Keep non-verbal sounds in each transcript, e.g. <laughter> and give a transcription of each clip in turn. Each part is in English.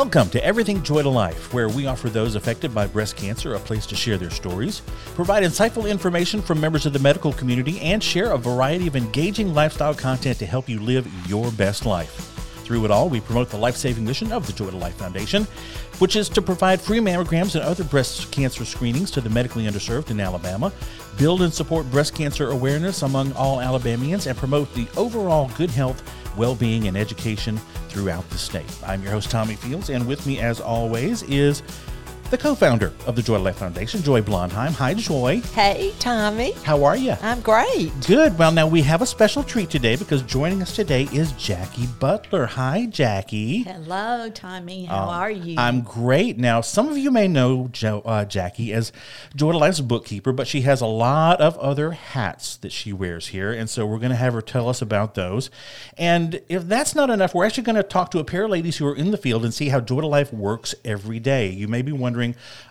Welcome to Everything Joy to Life, where we offer those affected by breast cancer a place to share their stories, provide insightful information from members of the medical community, and share a variety of engaging lifestyle content to help you live your best life. Through it all, we promote the life saving mission of the Joy to Life Foundation, which is to provide free mammograms and other breast cancer screenings to the medically underserved in Alabama, build and support breast cancer awareness among all Alabamians, and promote the overall good health, well being, and education throughout the state. I'm your host, Tommy Fields, and with me, as always, is the co-founder of the Joy to Life Foundation, Joy Blondheim. Hi, Joy. Hey, Tommy. How are you? I'm great. Good. Well, now we have a special treat today because joining us today is Jackie Butler. Hi, Jackie. Hello, Tommy. How Oh, are you? I'm great. Now, some of you may know jo- uh, Jackie as Joy to Life's bookkeeper, but she has a lot of other hats that she wears here. And so we're going to have her tell us about those. And if that's not enough, we're actually going to talk to a pair of ladies who are in the field and see how Joy to Life works every day. You may be wondering,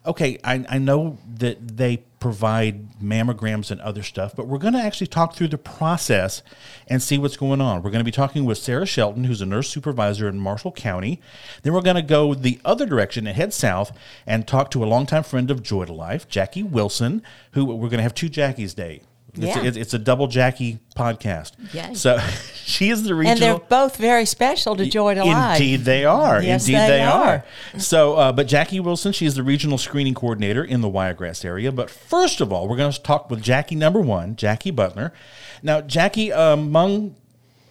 okay, I, I know that they provide mammograms and other stuff, but we're going to actually talk through the process and see what's going on. We're going to be talking with Sarah Shelton, who's a nurse supervisor in Marshall County. Then we're going to go the other direction and head south and talk to a longtime friend of Joy to Life, Jackie Wilson, who we're going to have two Jackies Day. It's, Yeah. it's, it's a double Jackie podcast. Yay. So <laughs> she is the regional. and they're both very special to Joy to Life. Indeed, they are. Yes, Indeed, they they, are. are. So, uh, but Jackie Wilson, she's the regional screening coordinator in the Wiregrass area. But first of all, we're going to talk with Jackie number one, Jackie Butler. Now, Jackie, among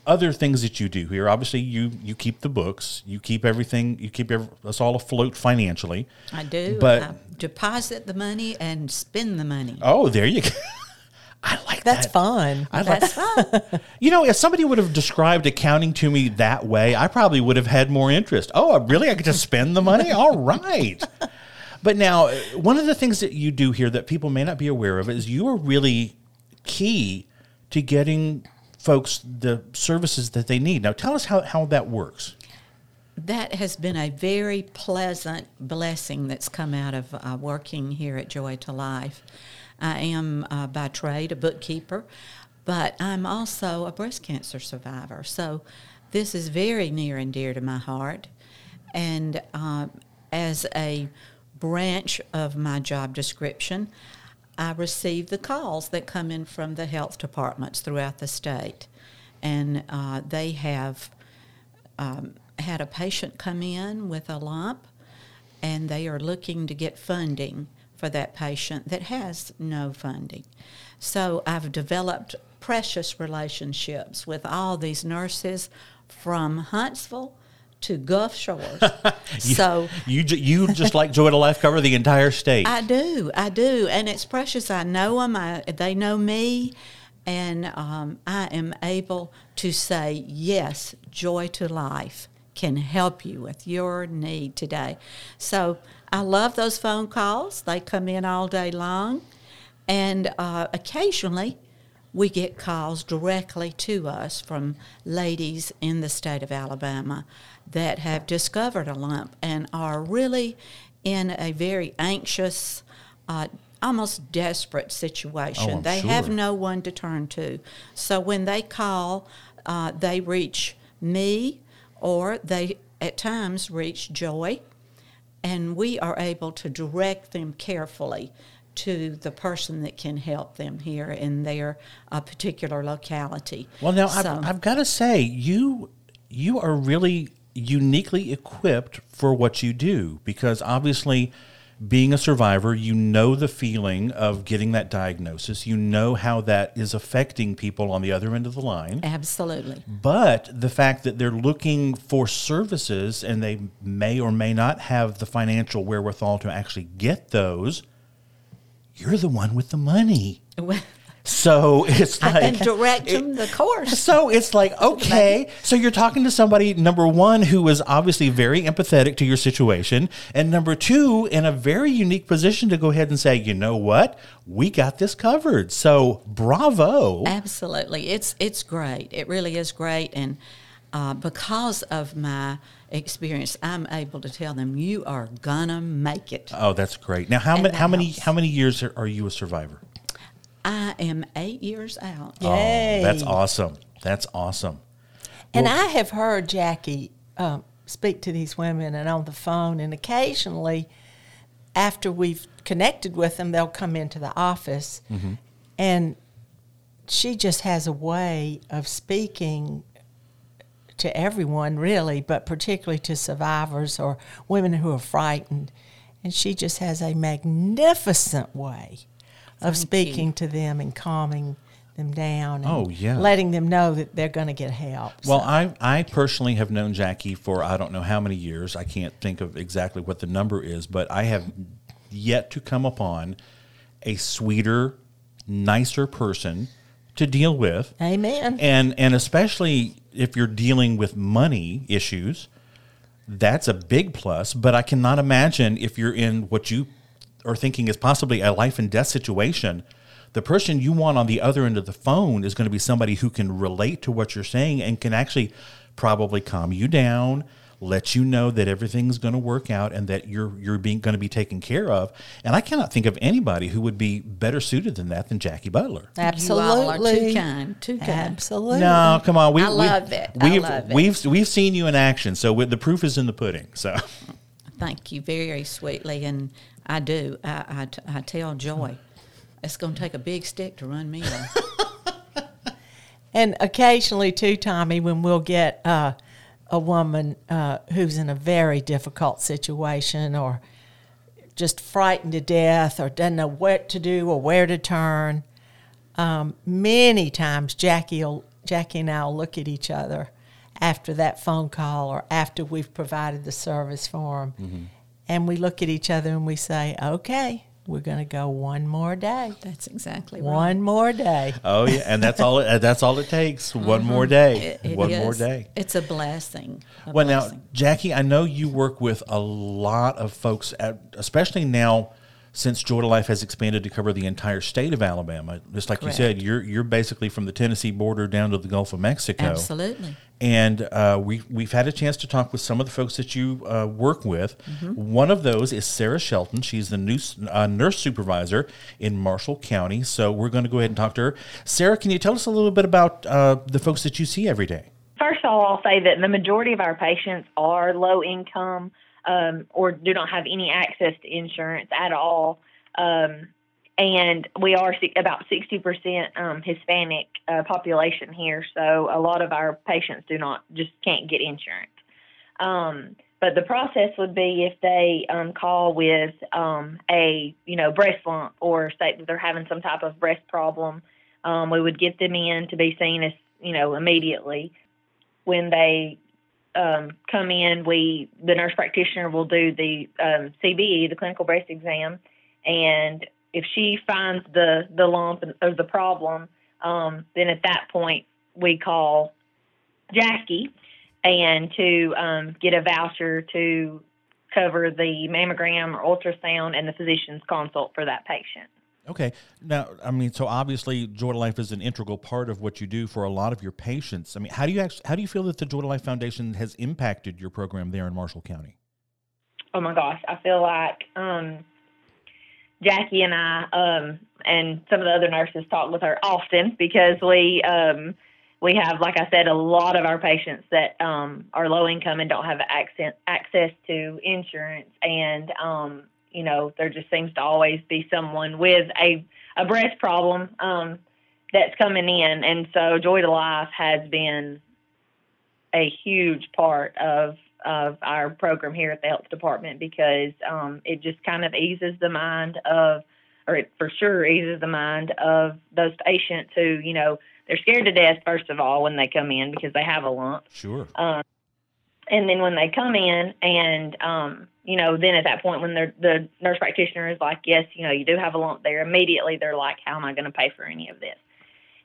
other things that you do here, obviously you you keep the books, you keep everything, you keep ev- us all afloat financially. I do. But- I deposit the money and spend the money. Oh, there you go. <laughs> I like That's that. fun. I like That's fun. <laughs> You know, if somebody would have described accounting to me that way, I probably would have had more interest. Oh, really? I get to spend the money? All <laughs> right. But now, one of the things that you do here that people may not be aware of is you are really key to getting folks the services that they need. Now, tell us how, how that works. that has been a very pleasant blessing that's come out of uh, working here at Joy to Life. I am uh, by trade a bookkeeper, but I'm also a breast cancer survivor. So this is very near and dear to my heart. And uh, as a branch of my job description, I receive the calls that come in from the health departments throughout the state. And uh, they have um, had a patient come in with a lump, and they are looking to get funding for that patient that has no funding. So I've developed precious relationships with all these nurses from Huntsville to Gulf Shores. <laughs> so You, you just like Joy to Life cover the entire state. I do, I do, and it's precious. I know them. I, they know me, and um, I am able to say yes. Joy to life can help you with your need today. So I love those phone calls. They come in all day long, and uh, occasionally we get calls directly to us from ladies in the state of Alabama that have discovered a lump and are really in a very anxious, uh, almost desperate situation. Oh, they have no one to turn to. So when they call, uh, they reach me or they at times reach Joy, and we are able to direct them carefully to the person that can help them here in their uh, particular locality. Well, now So- I've, I've got to say, you you are really uniquely equipped for what you do because obviously, being a survivor, you know the feeling of getting that diagnosis. You know how that is affecting people on the other end of the line. Absolutely. But the fact that they're looking for services and they may or may not have the financial wherewithal to actually get those, you're the one with the money. So <laughs> it's like and direct them the course. so it's like, okay, so you're talking to somebody, number one, who is obviously very empathetic to your situation, and number two, in a very unique position to go ahead and say, you know what, we got this covered. So bravo. Absolutely, it's it's great. It really is great, and uh, because of my experience, I'm able to tell them you are gonna make it. Oh, that's great. Now, how many, how many, how many years are, are you a survivor? I am eight years out. Yay. Oh, that's awesome. That's awesome. And Well- I have heard, Jackie, um, speak to these women and on the phone, and occasionally, after we've connected with them, they'll come into the office, mm-hmm. and she just has a way of speaking to everyone, really, but particularly to survivors or women who are frightened. And she just has a magnificent way of Thank speaking you. to them and calming them down. oh yeah, letting them know that they're going to get help. Well, so. I I personally have known Jackie for I don't know how many years. I can't think of exactly what the number is, but I have yet to come upon a sweeter, nicer person to deal with. Amen. And and especially if you're dealing with money issues, that's a big plus. But I cannot imagine if you're in what you are thinking is possibly a life and death situation the person you want on the other end of the phone is going to be somebody who can relate to what you're saying and can actually probably calm you down let you know that everything's going to work out and that you're you're being going to be taken care of. And I cannot think of anybody who would be better suited than that than Jackie Butler. Absolutely, too kind, too kind. Absolutely. No, come on. We, I love it. We've, I love it. We've we've seen you in action, so the proof is in the pudding. So. <laughs> Thank you very sweetly, and I do. I, I, tell Joy it's going to take a big stick to run me <laughs> and occasionally, too, Tommy, when we'll get uh, a woman uh, who's in a very difficult situation or just frightened to death or doesn't know what to do or where to turn, um, many times Jackie, will, Jackie and I will look at each other after that phone call or after we've provided the service for them. Mm-hmm. And we look at each other and we say, okay, we're going to go one more day. That's exactly right. One more day. Oh yeah, and that's all. It, that's all it takes. One more mm-hmm. day. It, it one is. more day. It's a blessing. A well, blessing. now, Jackie, I know you work with a lot of folks, at, especially now since Joy to Life has expanded to cover the entire state of Alabama. Just like Correct. you said, you're you're basically from the Tennessee border down to the Gulf of Mexico. Absolutely. And uh, we we've had a chance to talk with some of the folks that you uh, work with. Mm-hmm. One of those is Sarah Shelton. She's the new uh, nurse supervisor in Marshall County. So we're going to go ahead and talk to her. Sarah, can you tell us a little bit about uh, the folks that you see every day? First of all, I'll say that the majority of our patients are low income um, or do not have any access to insurance at all. Um, and we are about 60% um, Hispanic uh, population here, so a lot of our patients do not just can't get insurance. Um, but the process would be if they um, call with um, a you know breast lump or say that they're having some type of breast problem, um, we would get them in to be seen as you know immediately. When they um, come in, we the nurse practitioner will do the um, CBE, the clinical breast exam, and if she finds the the lump or the problem, um, then at that point we call Jackie and to um, get a voucher to cover the mammogram or ultrasound and the physician's consult for that patient. Okay. Now, I mean, so obviously, Joy to Life is an integral part of what you do for a lot of your patients. I mean, how do you actually, how do you feel that the Joy to Life Foundation has impacted your program there in Marshall County? Oh my gosh, I feel like um, Jackie and I um, and some of the other nurses talk with her often because we um, we have, like I said, a lot of our patients that um, are low income and don't have access access to insurance, and um, you know there just seems to always be someone with a a breast problem um, that's coming in, and so Joy to Life has been a huge part of of our program here at the health department because um, it just kind of eases the mind of, or it for sure eases the mind of those patients who, you know, they're scared to death, first of all, when they come in because they have a lump. Sure. Um, and then when they come in and, um, you know, then at that point when the nurse practitioner is like, yes, you know, you do have a lump there, immediately they're like, how am I going to pay for any of this?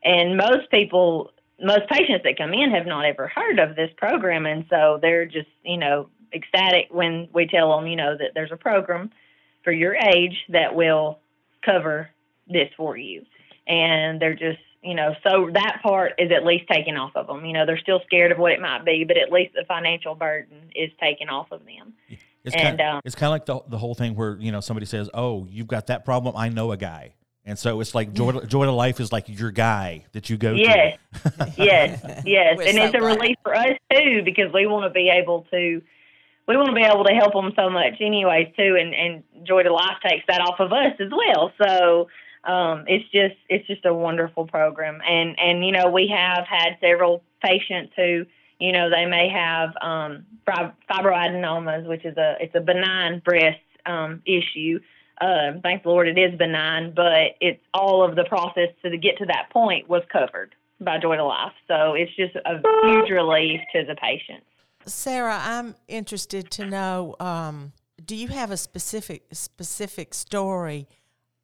And most people most patients that come in have not ever heard of this program, and so they're just, you know, ecstatic when we tell them, you know, that there's a program for your age that will cover this for you. And they're just, you know, so that part is at least taken off of them. You know, they're still scared of what it might be, but at least the financial burden is taken off of them. It's and kind of, um, it's kind of like the the whole thing where you know somebody says, "Oh, you've got that problem. I know a guy." And so it's like Joy, Joy to Life is like your guy that you go Yes, to. yes, <laughs> yes, We're and it's a glad. relief for us too because we want to be able to, we want to be able to help them so much, anyways, too. And and Joy to Life takes that off of us as well. So um, it's just it's just a wonderful program, and and you know we have had several patients who you know they may have um, fibroadenomas, which is a it's a benign breast um, issue. Um, thank the Lord it is benign, but it's all of the process to get to that point was covered by Joy to Life. So it's just a huge relief to the patient. Sarah, I'm interested to know. Um, do you have a specific specific story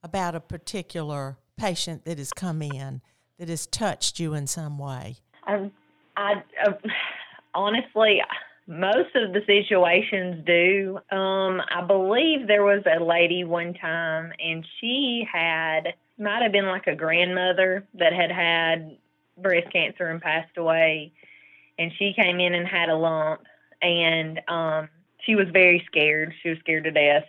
about a particular patient that has come in that has touched you in some way? Um, I uh, honestly, most of the situations do. Um, I believe there was a lady one time, and she had might have been like a grandmother that had had breast cancer and passed away, and she came in and had a lump, and um, she was very scared. She was scared to death,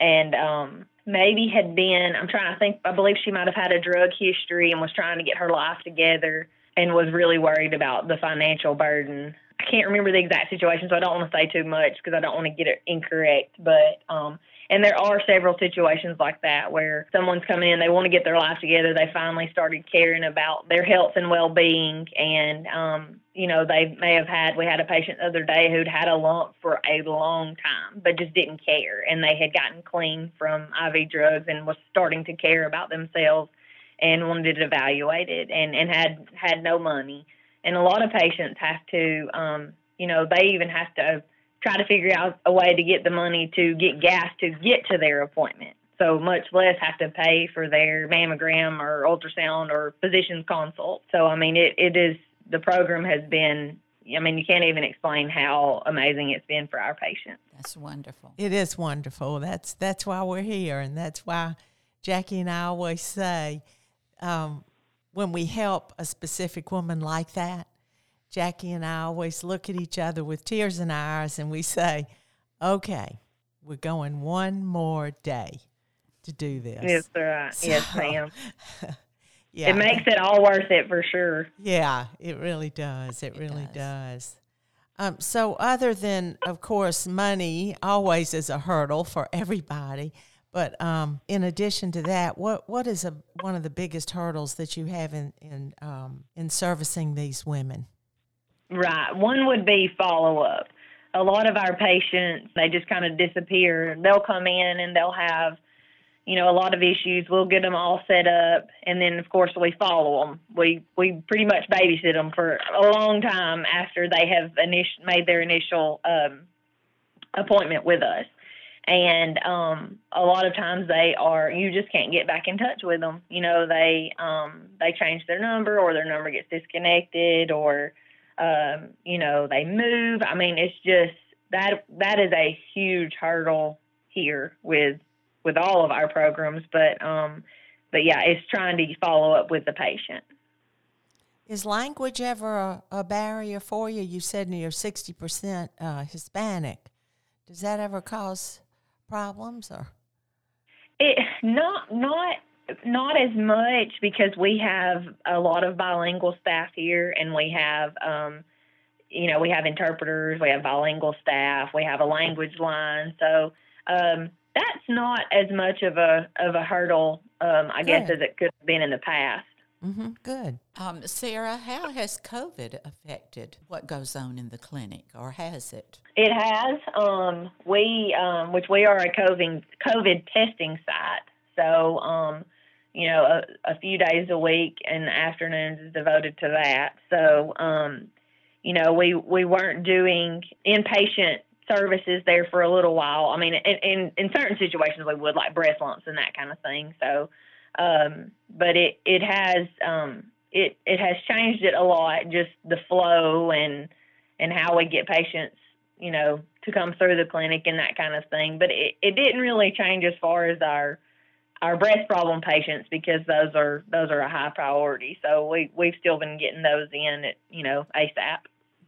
and um, maybe had been. I'm trying to think. I believe she might have had a drug history and was trying to get her life together and was really worried about the financial burden. I can't remember the exact situation, so I don't want to say too much because I don't want to get it incorrect. But um, and there are several situations like that where someone's coming in, they want to get their life together, they finally started caring about their health and well-being, and um, you know they may have had. We had a patient the other day who'd had a lump for a long time, but just didn't care, and they had gotten clean from IV drugs and was starting to care about themselves and wanted it evaluated and, and had had no money. And a lot of patients have to, um, you know, they even have to try to figure out a way to get the money to get gas to get to their appointment. So much less have to pay for their mammogram or ultrasound or physician's consult. So I mean, it, it is the program has been. I mean, you can't even explain how amazing it's been for our patients. That's wonderful. It is wonderful. That's that's why we're here, and that's why Jackie and I always say um, when we help a specific woman like that, Jackie and I always look at each other with tears in our eyes, and we say, "Okay, we're going one more day to do this." Yes, sir. <laughs> Yes, So, ma'am. <laughs> Yeah, It makes it all worth it for sure. Yeah, it really does. It, really does. Um, so, other than, of course, money always is a hurdle for everybody. But um, in addition to that, what what is a, one of the biggest hurdles that you have in in um, in servicing these women? Right. One would be follow up. A lot of our patients, they just kind of disappear. They'll come in and they'll have, you know, a lot of issues. We'll get them all set up, and then of course we follow them. We we pretty much babysit them for a long time after they have init- made their initial um, appointment with us. And um, a lot of times they are you just can't get back in touch with them. You know, they um, they change their number or their number gets disconnected or um, you know, they move. I mean, it's just that that is a huge hurdle here with with all of our programs, but um but yeah, it's trying to follow up with the patient. Is language ever a, a barrier for you? You said you're sixty percent uh, Hispanic. Does that ever cause problems or? It not not not as much because we have a lot of bilingual staff here, and we have um, you know we have interpreters, we have bilingual staff, we have a language line, so um, that's not as much of a of a hurdle, um, I guess, as it could have been in the past. Mm-hmm. Good. Um, Sarah, how has COVID affected what goes on in the clinic, or has it? It has. Um, we, um, which we are a COVID COVID testing site, so um, you know, a, a few days a week and afternoons is devoted to that. So, um, you know, we we weren't doing inpatient services there for a little while. I mean, in in, in certain situations we would, like breast lumps and that kind of thing. So, um, but it it has um, it it has changed it a lot, just the flow and and how we get patients, you know, to come through the clinic and that kind of thing. But it, it didn't really change as far as our our breast problem patients because those are those are a high priority. So we we've still been getting those in at you know ASAP.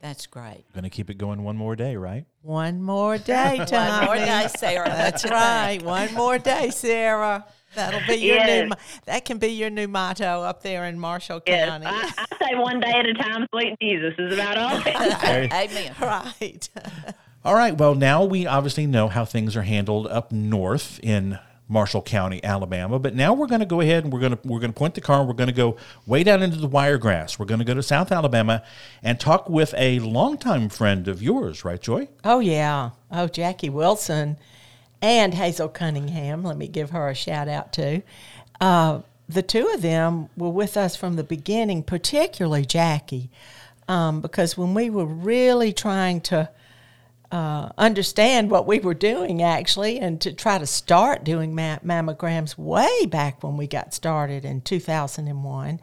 That's great. Going to keep it going one more day, right? One more day, Tommy. <laughs> One more day, Sarah. That's right. One more day, Sarah. That'll be your Yes. new. That can be your new motto up there in Marshall Yes, County. I, I say one day at a time, sweet Jesus is about all. <laughs> Amen. right. <laughs> All right. Well, now we obviously know how things are handled up north in Marshall County, Alabama. But now we're going to go ahead and we're going to we're going to point the car. and We're going to go way down into the wiregrass. We're going to go to South Alabama and talk with a longtime friend of yours, right, Joy? Oh yeah. Oh Jackie Wilson and Hazel Cunningham. Let me give her a shout out too. Uh, the two of them were with us from the beginning, particularly Jackie, um, because when we were really trying to uh, understand what we were doing actually and to try to start doing ma- mammograms way back when we got started in 2001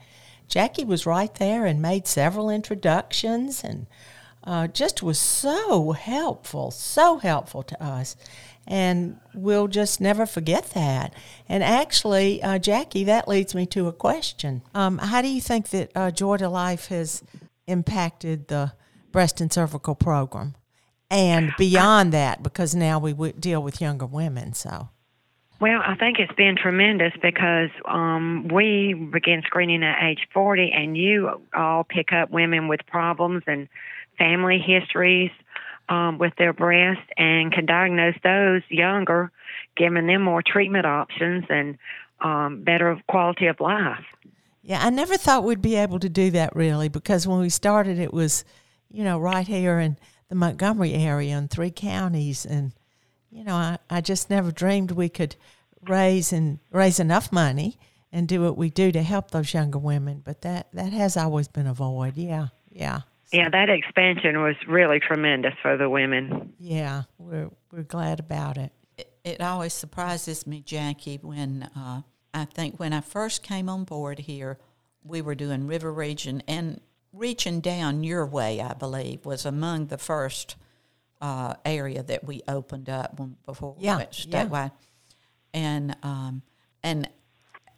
jackie was right there and made several introductions and uh, just was so helpful so helpful to us. And we'll just never forget that. And actually uh, jackie that leads me to a question. Um, how do you think that uh, Joy to Life has impacted the breast and cervical program and beyond that because now we w- deal with younger women so Well, I think it's been tremendous because um, we begin screening at age 40, and you all pick up women with problems and family histories um, with their breast and can diagnose those younger, giving them more treatment options and um, better quality of life. yeah i never thought we'd be able to do that really because when we started it was you know right here in the montgomery area in three counties and you know i, I just never dreamed we could raise and raise enough money and do what we do to help those younger women but that that has always been a void. Yeah yeah. Yeah, that expansion was really tremendous for the women. yeah we're we're glad about it. It, it always surprises me, Jackie, when uh, I think when I first came on board here, we were doing River Region and reaching down your way, I believe, was among the first uh, area that we opened up when, before we Yeah, went yeah. statewide. And um, and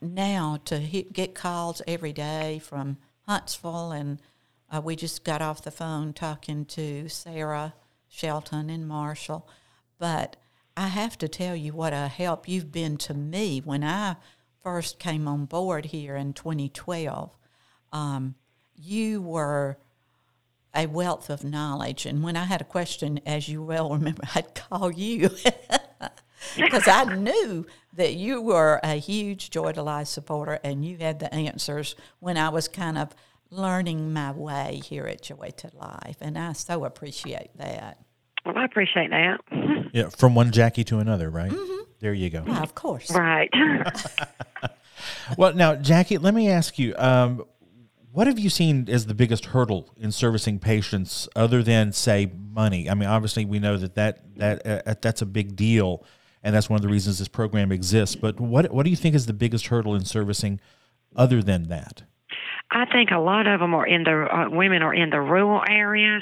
now to he- get calls every day from Huntsville, and uh, we just got off the phone talking to Sarah Shelton and Marshall. But I have to tell you what a help you've been to me when I first came on board here in 2012. Um, you were a wealth of knowledge. And when I had a question, as you well remember, I'd call you <laughs> because I knew that you were a huge Joy to Life supporter and you had the answers when I was kind of learning my way here at Joy to Life. And I so appreciate that. Well, I appreciate that. <laughs> Yeah, from one Jackie to another, right? There you go. Why, of course. Right. <laughs> Well, now, Jackie, let me ask you, um, what have you seen as the biggest hurdle in servicing patients, other than say money? I mean, obviously, we know that that that uh, that's a big deal, and that's one of the reasons this program exists. But what what do you think is the biggest hurdle in servicing, other than that? I think a lot of them are in the uh, women are in the rural areas,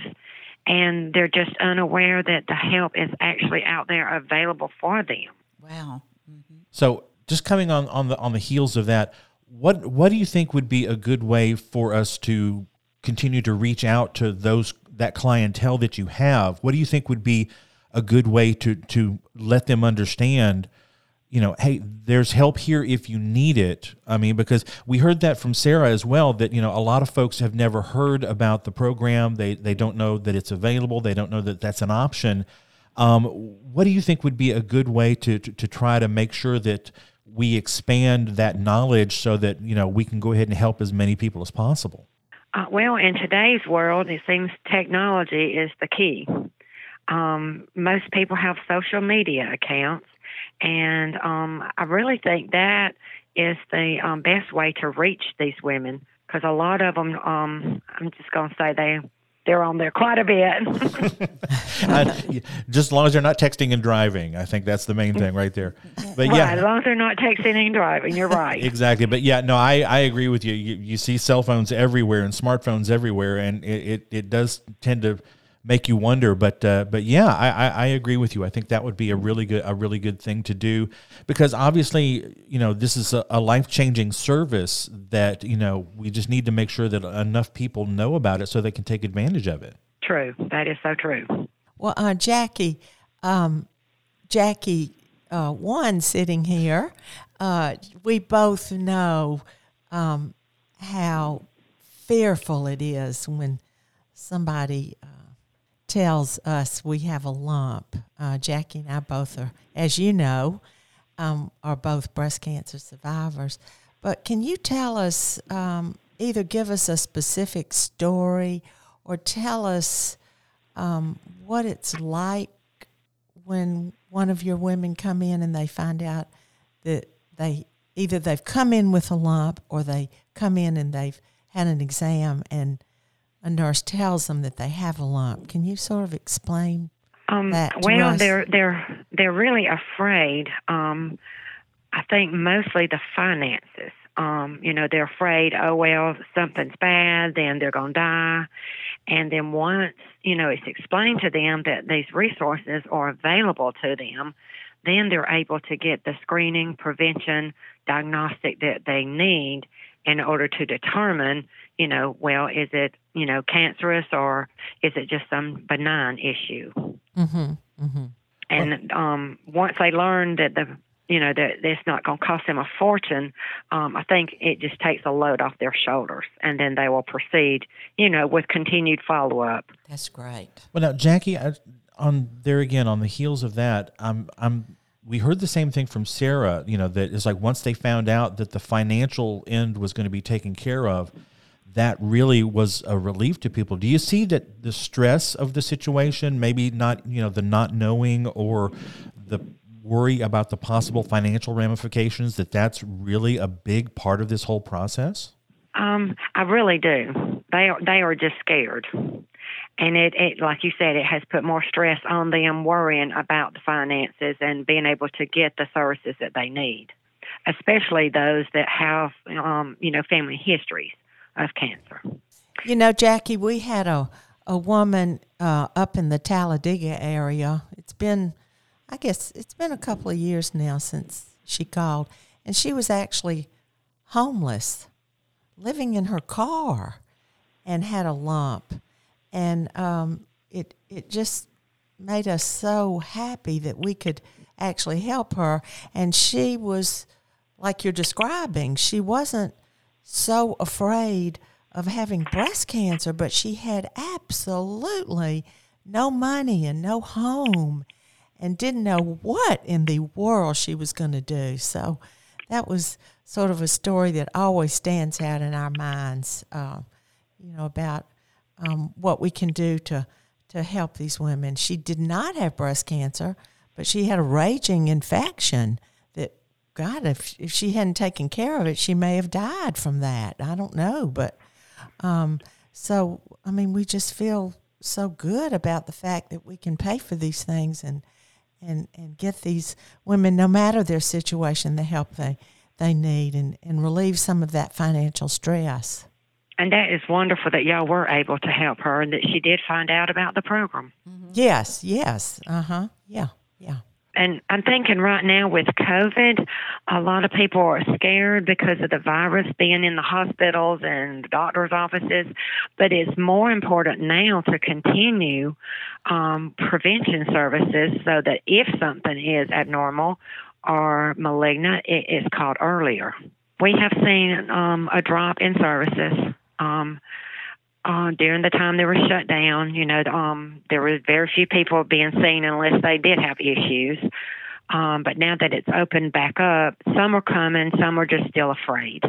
and they're just unaware that the help is actually out there available for them. Wow. So, just coming on on the on the heels of that, what what do you think would be a good way for us to continue to reach out to those that clientele that you have? What do you think would be a good way to to let them understand? You know, hey, there's help here if you need it. I mean, because we heard that from Sarah as well. That you know, a lot of folks have never heard about the program. They they don't know that it's available. They don't know that that's an option. Um, what do you think would be a good way to, to, to try to make sure that we expand that knowledge so that you know we can go ahead and help as many people as possible? Uh, well, in today's world, it seems technology is the key. Um, most people have social media accounts, and um, I really think that is the um, best way to reach these women because a lot of them, um, I'm just going to say they they're on there quite a bit. <laughs> <laughs> I- just as long as they're not texting and driving, I think that's the main thing right there. But Right, as long as they're not texting and driving, you're right. <laughs> exactly. But yeah, no, I, I agree with you. you. You see cell phones everywhere and smartphones everywhere, and it, it, it does tend to make you wonder. But uh, but yeah, I, I, I agree with you. I think that would be a really good a really good thing to do because obviously you know this is a, a life changing service that you know we just need to make sure that enough people know about it so they can take advantage of it. True, that is so true. Well, uh, Jackie, um, Jackie, uh, one sitting here, uh, we both know um, how fearful it is when somebody uh, tells us we have a lump. Uh, Jackie and I both are, as you know, um, are both breast cancer survivors. But can you tell us, um, either give us a specific story or tell us um, what it's like when one of your women come in and they find out that they either they've come in with a lump or they come in and they've had an exam and a nurse tells them that they have a lump. Can you sort of explain Um, that well, us? they're they're they're really afraid. Um, I think mostly the finances. Um, you know, they're afraid. Oh well, something's bad, then they're gonna die. And then once you know it's explained to them that these resources are available to them, then they're able to get the screening, prevention, diagnostic that they need in order to determine, you know, well, is it you know cancerous or is it just some benign issue? mm-hmm, mm-hmm. and um, once they learn that the you know that it's not going to cost them a fortune, um, I think it just takes a load off their shoulders, and then they will proceed, you know, with continued follow up. That's great. Well, now Jackie, I, on there again on the heels of that, I'm I'm we heard the same thing from Sarah. You know that it's like once they found out that the financial end was going to be taken care of, that really was a relief to people. Do you see that the stress of the situation, maybe not you know the not knowing or the worry about the possible financial ramifications, that that's really a big part of this whole process? Um, I really do. They are they are just scared, and it, it like you said, it has put more stress on them worrying about the finances and being able to get the services that they need, especially those that have um, you know family histories of cancer. You know, Jackie, we had a a woman uh, up in the Talladega area. It's been, I guess, it's been a couple of years now since she called, and she was actually homeless, living in her car, and had a lump, and um, it it just made us so happy that we could actually help her, and she was like you're describing. She wasn't so afraid of having breast cancer, but she had absolutely no money and no home and didn't know what in the world she was going to do. So that was sort of a story that always stands out in our minds, uh, you know, about um, what we can do to, to help these women. She did not have breast cancer, but she had a raging infection God, if if she hadn't taken care of it, she may have died from that. I don't know, but um, so I mean, we just feel so good about the fact that we can pay for these things and and and get these women, no matter their situation, the help they they need and and relieve some of that financial stress. And that is wonderful that y'all were able to help her and that she did find out about the program. Yes, yes, uh huh, yeah, yeah. And I'm thinking right now with COVID, a lot of people are scared because of the virus being in the hospitals and doctors' offices. But it's more important now to continue um, prevention services so that if something is abnormal or malignant, it is caught earlier. We have seen um, a drop in services. Um, uh, during the time they were shut down, you know, um, there were very few people being seen unless they did have issues. Um, but now that it's opened back up, some are coming, some are just still afraid.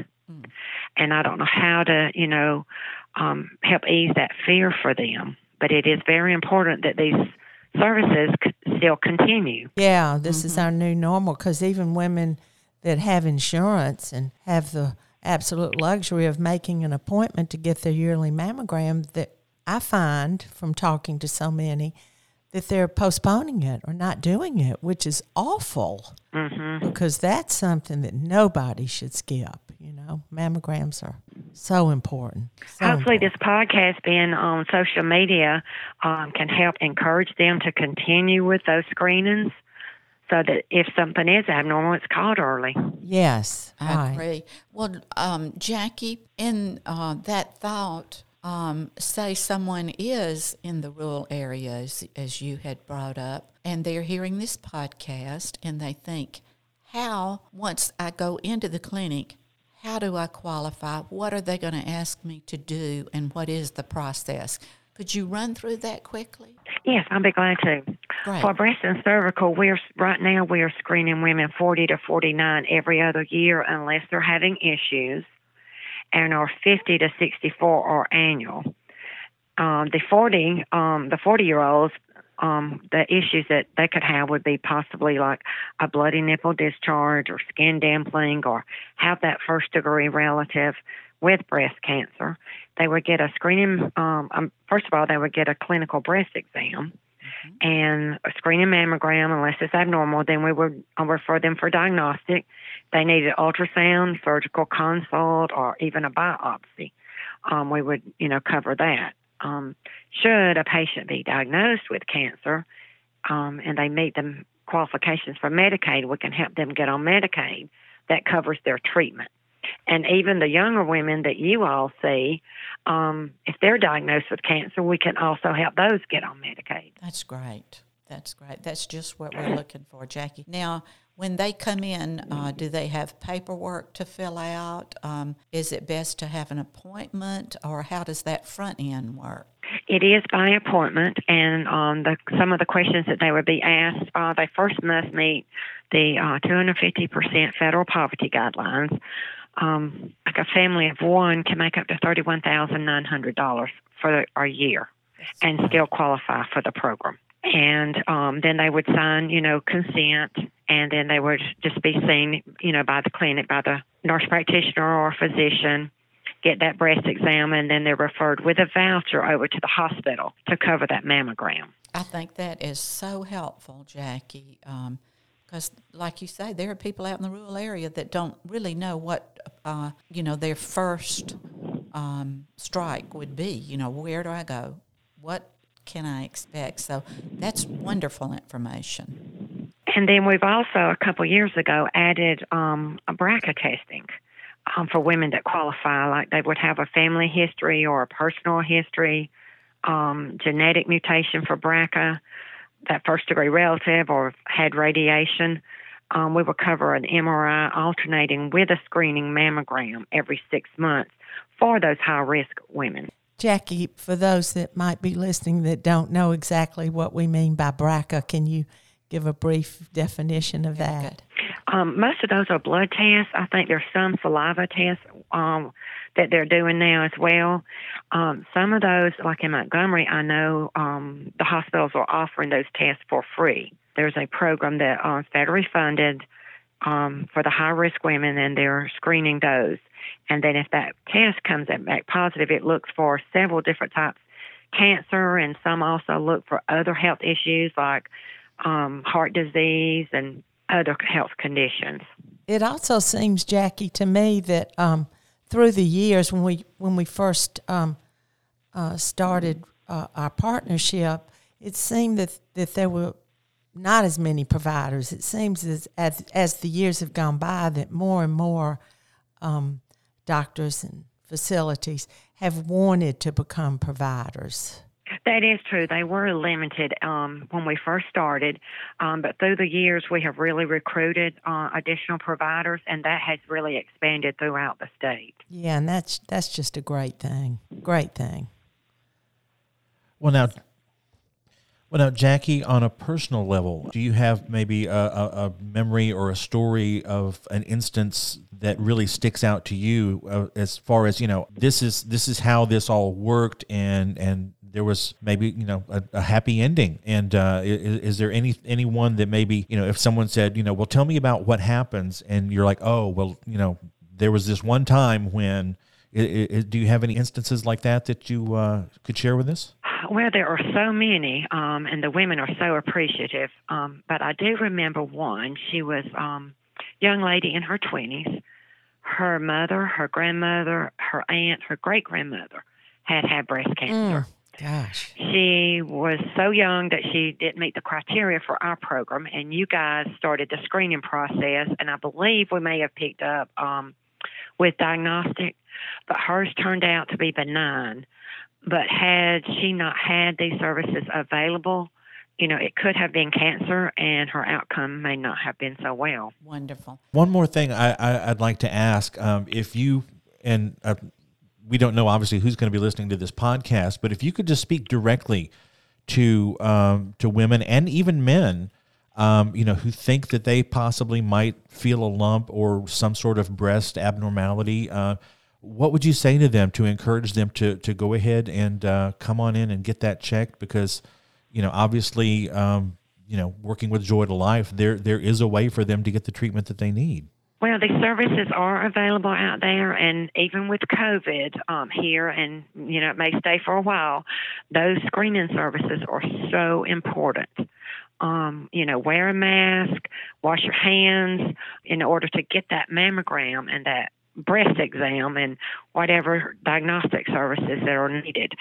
And I don't know how to, you know, um, help ease that fear for them. But it is very important that these services c- still continue. Yeah, this is our new normal because even women that have insurance and have the absolute luxury of making an appointment to get their yearly mammogram, that I find from talking to so many that they're postponing it or not doing it, which is awful mm-hmm. because that's something that nobody should skip. You know, mammograms are so important. So Hopefully, important. this podcast being on social media um, can help encourage them to continue with those screenings so that if something is abnormal, it's caught early. yes, I right. agree. Well, um, Jackie, in uh, that thought, um, say someone is in the rural areas, as you had brought up, and they're hearing this podcast and they think, how, once I go into the clinic, how do I qualify? What are they going to ask me to do? And what is the process? Could you run through that quickly? Yes, I'll be glad to. Great. For breast and cervical, we're right now we are screening women 40 to 49 every other year unless they're having issues, and our 50 to 64 are annual. Um, the 40, um, the 40 year olds, um, the issues that they could have would be possibly like a bloody nipple discharge or skin dimpling or have that first degree relative with breast cancer. They would get a screening, um, um, first of all, they would get a clinical breast exam and a screening mammogram unless it's abnormal. Then we would uh, refer them for diagnostic. They needed ultrasound, surgical consult, or even a biopsy. Um, we would, you know, cover that. Um, should a patient be diagnosed with cancer um, and they meet the qualifications for Medicaid, we can help them get on Medicaid that covers their treatment. And even the younger women that you all see, um, if they're diagnosed with cancer, we can also help those get on Medicaid. That's great. That's great. That's just what we're looking for, Jackie. Now, when they come in, uh, do they have paperwork to fill out? Um, is it best to have an appointment, or how does that front end work? It is by appointment, and um, the, some of the questions that they would be asked, uh, they first must meet the uh, 250% federal poverty guidelines. Um, like a family of one can make up to $31,900 for a year and still qualify for the program. And um, then they would sign, you know, consent, and then they would just be seen, you know, by the clinic, by the nurse practitioner or physician, get that breast exam, and then they're referred with a voucher over to the hospital to cover that mammogram. I think that is so helpful, Jackie. because, like you say, there are people out in the rural area that don't really know what, uh, you know, their first um, strike would be. You know, where do I go? What can I expect? So that's wonderful information. And then we've also, a couple years ago, added um, a BRCA testing um, for women that qualify. Like they would have a family history or a personal history, um, genetic mutation for BRCA, that first degree relative, or had radiation. Um, we will cover an MRI alternating with a screening mammogram every six months for those high risk women. Jackie, for those that might be listening that don't know exactly what we mean by BRCA, can you give a brief definition of that? Um, most of those are blood tests. I think there's some saliva tests um, that they're doing now as well. Um, some of those, like in Montgomery, I know um, the hospitals are offering those tests for free. There's a program that uh, is federally funded um, for the high risk women, and they're screening those. And then if that test comes back positive, it looks for several different types cancer, and some also look for other health issues like um, heart disease and other health conditions. It also seems, Jackie, to me that um, through the years when we when we first um, uh, started uh, our partnership, it seemed that that there were not as many providers. It seems as as, as the years have gone by that more and more um, doctors and facilities have wanted to become providers. That is true. They were limited um, when we first started, um, but through the years we have really recruited uh, additional providers, and that has really expanded throughout the state. Yeah, and that's that's just a great thing. Great thing. Well, now, well, now, Jackie, on a personal level, do you have maybe a, a, a memory or a story of an instance that really sticks out to you, uh, as far as you know, this is this is how this all worked, and and there was maybe you know a, a happy ending. And uh, is, is there any anyone that maybe you know if someone said you know, well, tell me about what happens, and you're like, oh, well, you know, there was this one time when. I i do you have any instances like that that you uh, could share with us? Well, there are so many, um, and the women are so appreciative. Um, but I do remember one. She was um, young lady in her twenties. Her mother, her grandmother, her aunt, her great grandmother had had breast cancer. Gosh. She was so young that she didn't meet the criteria for our program, and you guys started the screening process. And I believe we may have picked up um, with diagnostic, but hers turned out to be benign. But had she not had these services available, you know, it could have been cancer, and her outcome may not have been so well. Wonderful. One more thing I, I, would like to ask um, if you, and uh, we don't know obviously who's going to be listening to this podcast, but if you could just speak directly to um, to women and even men, um, you know, who think that they possibly might feel a lump or some sort of breast abnormality. Uh, what would you say to them to encourage them to to go ahead and uh, come on in and get that checked? Because you know, obviously, um, you know, working with Joy to Life, there there is a way for them to get the treatment that they need. Well, these services are available out there, and even with COVID um, here, and you know it may stay for a while. Those screening services are so important. Um, you know, wear a mask, wash your hands in order to get that mammogram and that breast exam and whatever diagnostic services that are needed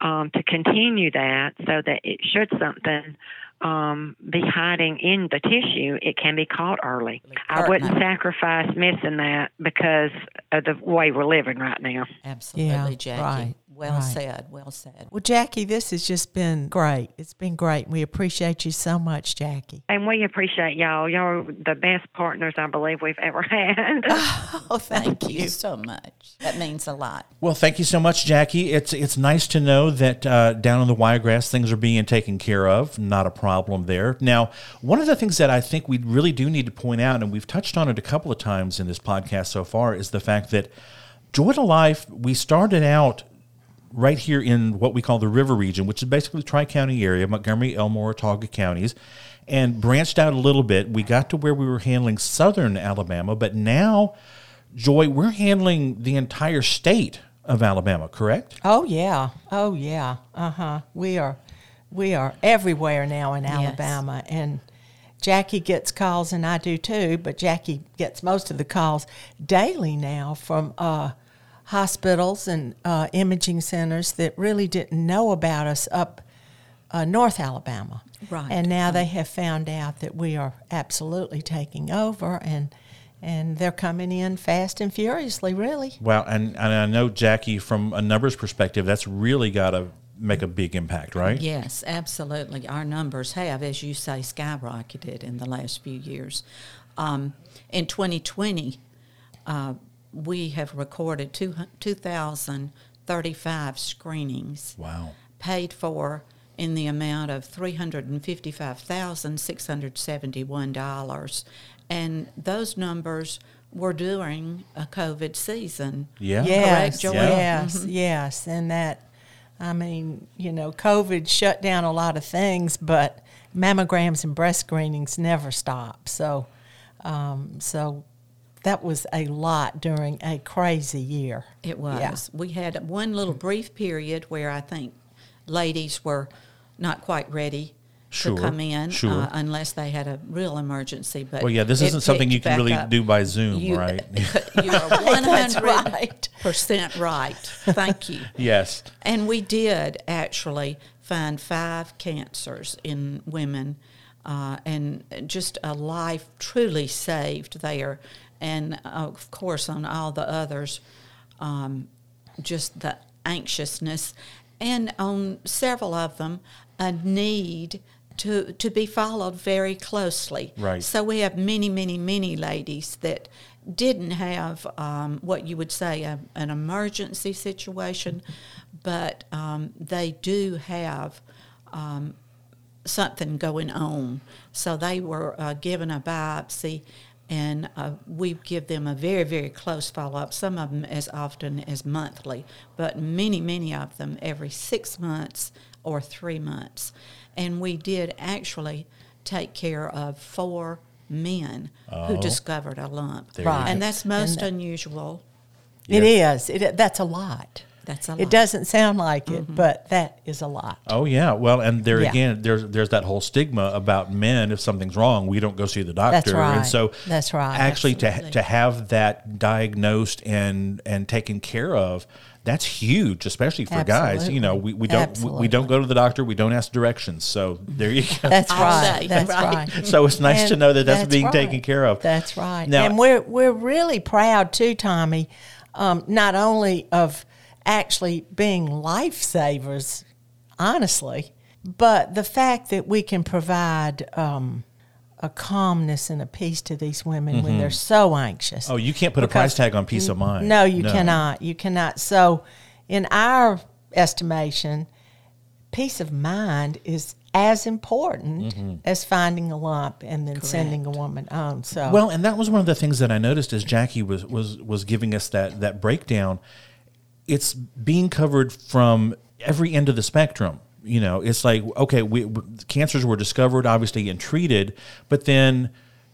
um, to continue that so that it should something um, be hiding in the tissue, it can be caught early. I wouldn't sacrifice missing that because of the way we're living right now. Absolutely, yeah, Jackie. Right. Well right. said. Well said. Well, Jackie, this has just been great. It's been great. We appreciate you so much, Jackie. And we appreciate y'all. Y'all are the best partners I believe we've ever had. <laughs> <laughs> oh, thank, thank you. you so much. That means a lot. Well, thank you so much, Jackie. It's it's nice to know that uh, down in the Wiregrass things are being taken care of. Not a problem there. Now, one of the things that I think we really do need to point out, and we've touched on it a couple of times in this podcast so far, is the fact that Joy to Life, we started out right here in what we call the river region, which is basically the Tri County area, Montgomery, Elmore, Autauga counties, and branched out a little bit. We got to where we were handling southern Alabama, but now, Joy, we're handling the entire state of Alabama, correct? Oh yeah, oh yeah, uh huh. We are, we are everywhere now in Alabama, yes. and Jackie gets calls, and I do too. But Jackie gets most of the calls daily now from. Uh, hospitals and uh, imaging centers that really didn't know about us up uh, North Alabama. Right. And now right. they have found out that we are absolutely taking over and and they're coming in fast and furiously, really. Well, and, and I know, Jackie, from a numbers perspective, that's really got to make a big impact, right? Yes, absolutely. Our numbers have, as you say, skyrocketed in the last few years. Um, in 2020, uh, we have recorded 2,035 screenings. Wow. Paid for in the amount of $355,671. And those numbers were during a COVID season. Yeah. Yes, yes, mm-hmm. yes. And that, I mean, you know, COVID shut down a lot of things, but mammograms and breast screenings never stop. So, um, so that was a lot during a crazy year. It was. Yeah. We had one little brief period where I think ladies were not quite ready sure, to come in sure. uh, unless they had a real emergency. But well, yeah, this isn't something you can really up. do by Zoom, you, right? <laughs> you are <laughs> one hundred percent right. Thank you. <laughs> yes, and we did actually find five cancers in women. Uh, and just a life truly saved there and of course on all the others, um, just the anxiousness, and on several of them, a need to to be followed very closely. Right. So we have many, many, many ladies that didn't have um, what you would say a, an emergency situation, but um, they do have. Um, something going on. So they were uh, given a biopsy and uh, we give them a very, very close follow up, some of them as often as monthly, but many, many of them every six months or three months. And we did actually take care of four men oh. who discovered a lump. Right. And that's most and unusual. It is. It, that's a lot. That's a lot. It doesn't sound like it, mm-hmm. but that is a lot. Oh yeah. Well, and there yeah. again, there's there's that whole stigma about men. If something's wrong, we don't go see the doctor. That's right. And so that's right. Actually, to to have that diagnosed and and taken care of, that's huge, especially for Absolutely. guys. You know, we, we don't we, we, don't go to the doctor. We don't ask directions. So there you go. That's <laughs> right. That's right. right. So it's nice and to know that that's, that's being right. taken care of. That's right. Now, and we're we're really proud too, Tommy. Um, not only of actually being lifesavers, honestly, But the fact that we can provide um, a calmness and a peace to these women when they're so anxious. Oh, you can't put a price tag on peace of mind. No, you cannot. You cannot. So, in our estimation, peace of mind is as important as finding a lump and then sending a woman home. So, Well, and that was one of the things that I noticed as Jackie was was was giving us that that breakdown. It's being covered from every end of the spectrum. You know, it's like okay, we, w cancers were discovered, obviously, and treated, but then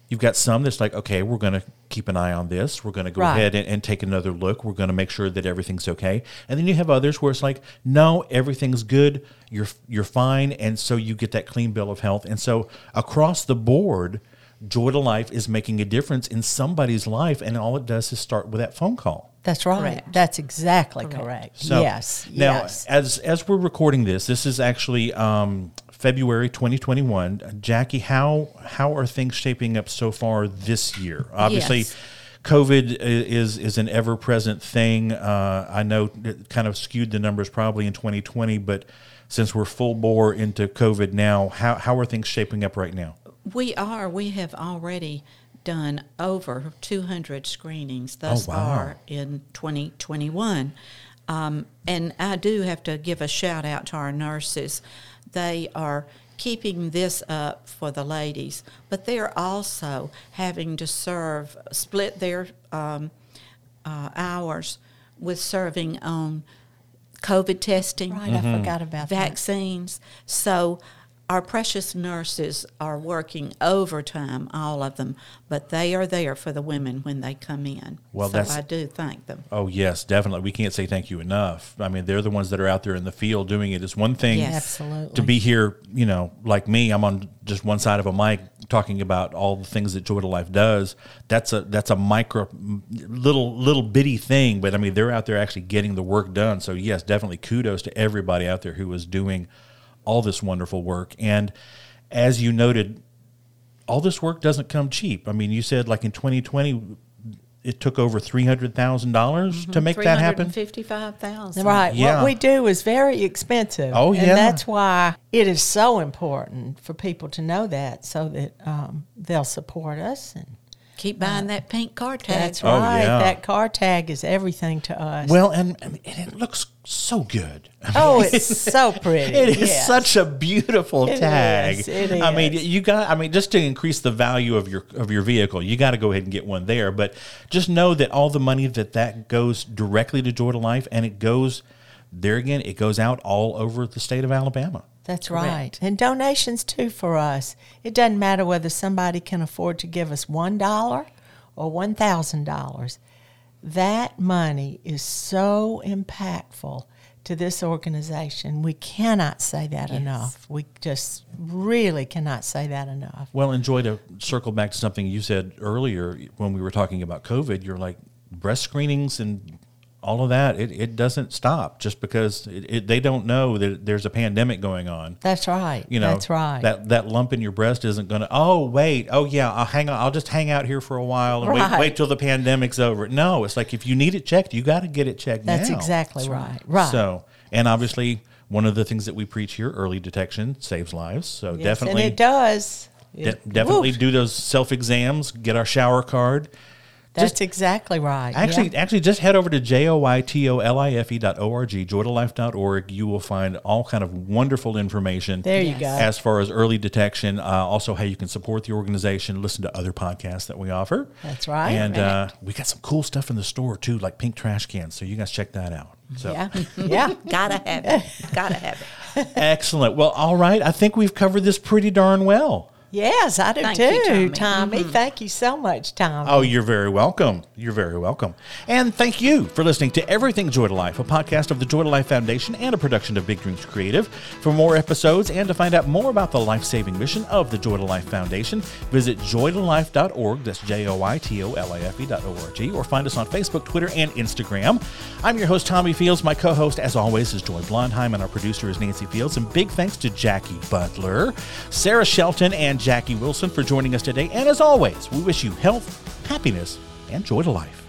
you've got some that's like, okay, we're going to keep an eye on this. We're going to go Right. ahead and, and take another look. We're going to make sure that everything's okay. And then you have others where it's like, no, everything's good. You're you're fine, and so you get that clean bill of health. And so across the board, Joy to Life is making a difference in somebody's life, and all it does is start with that phone call. That's right. Correct. That's exactly correct. So yes. Now, yes. as as we're recording this, this is actually um, February 2021. Jackie, how how are things shaping up so far this year? Obviously. Yes. COVID is is an ever present thing. Uh, I know it kind of skewed the numbers probably in 2020, but since we're full bore into COVID now, how how are things shaping up right now? We are. We have already done over 200 screenings thus Oh, wow. far in 2021. Um, and I do have to give a shout out to our nurses. They are keeping this up for the ladies, but they're also having to serve, split their um, uh, hours with serving on COVID testing right. I forgot about that. vaccines. So our precious nurses are working overtime, all of them, but they are there for the women when they come in. Well, so that's- I do thank them. Oh yes, definitely. We can't say thank you enough. I mean, they're the ones that are out there in the field doing it. It's one thing Yes. Absolutely. to be here, you know, like me. I'm on just one side of a mic talking about all the things that Joy to Life does. That's a that's a micro, little little bitty thing, but I mean, they're out there actually getting the work done. So yes, definitely kudos to everybody out there who is doing all this wonderful work. And as you noted, all this work doesn't come cheap. I mean, you said like in 2020, it took over three hundred thousand dollars to make that happen. 355,000. Right. Yeah. What we do is very expensive. Oh, And yeah. that's why it is so important for people to know that so that um, they'll support us. And Keep buying that pink car tag. that's Oh, right. yeah. That car tag is everything to us. Well, and, and it looks so good. oh, <laughs> it's so pretty. It is Yes. such a beautiful It tag. is, it I mean, you got. I mean, just to increase the value of your of your vehicle, you got to go ahead and get one there. But just know that all the money that that goes directly to Joy to Life, and it goes there again. It goes out all over the state of Alabama. That's Correct. right. And donations too for us. It doesn't matter whether somebody can afford to give us one dollar or one thousand dollars. That money is so impactful to this organization. We cannot say that enough. We just really cannot say that enough. Well, enjoy to circle back to something you said earlier when we were talking about COVID. You're like breast screenings and all of that. It, it doesn't stop just because it, it, they don't know that there's a pandemic going on. That's right. You know, That's right. That that lump in your breast isn't going to. Oh wait, oh yeah, I'll hang on. I'll just hang out here for a while and Right. wait wait till the pandemic's over. No, it's like if you need it checked, you got to get it checked. That's now. exactly right. Right. So, and obviously, one of the things that we preach here, early detection saves lives. So Yes, definitely, and it does. De- definitely woof. do those self exams. Get our shower card. That's exactly right. Actually, Yeah. actually, just head over to joytolife dot org, joytolife.org. You will find all kind of wonderful information. There you go. As far as early detection, uh, also how you can support the organization, listen to other podcasts that we offer. That's right. And uh, we got some cool stuff in the store too, like pink trash cans. So you guys check that out. So yeah, <laughs> yeah. Gotta have it. Gotta have it. excellent. Well, all right. I think we've covered this pretty darn well. Yes, I do Thank too, you, Tommy. Tommy. Mm-hmm. Thank you so much, Tommy. Oh, you're very welcome. You're very welcome. And thank you for listening to Everything Joy to Life, a podcast of the Joy to Life Foundation and a production of Big Dreams Creative. For more episodes and to find out more about the life saving mission of the Joy to Life Foundation, visit joytolife.org. That's J O Y T O L I F E dot O R G, or find us on Facebook, Twitter, and Instagram. I'm your host, Tommy Fields. My co host, as always, is Joy Blondheim, and our producer is Nancy Fields. And big thanks to Jackie Butler, Sarah Shelton, and Jackie Wilson for joining us today. And as always, we wish you health, happiness, and joy to life.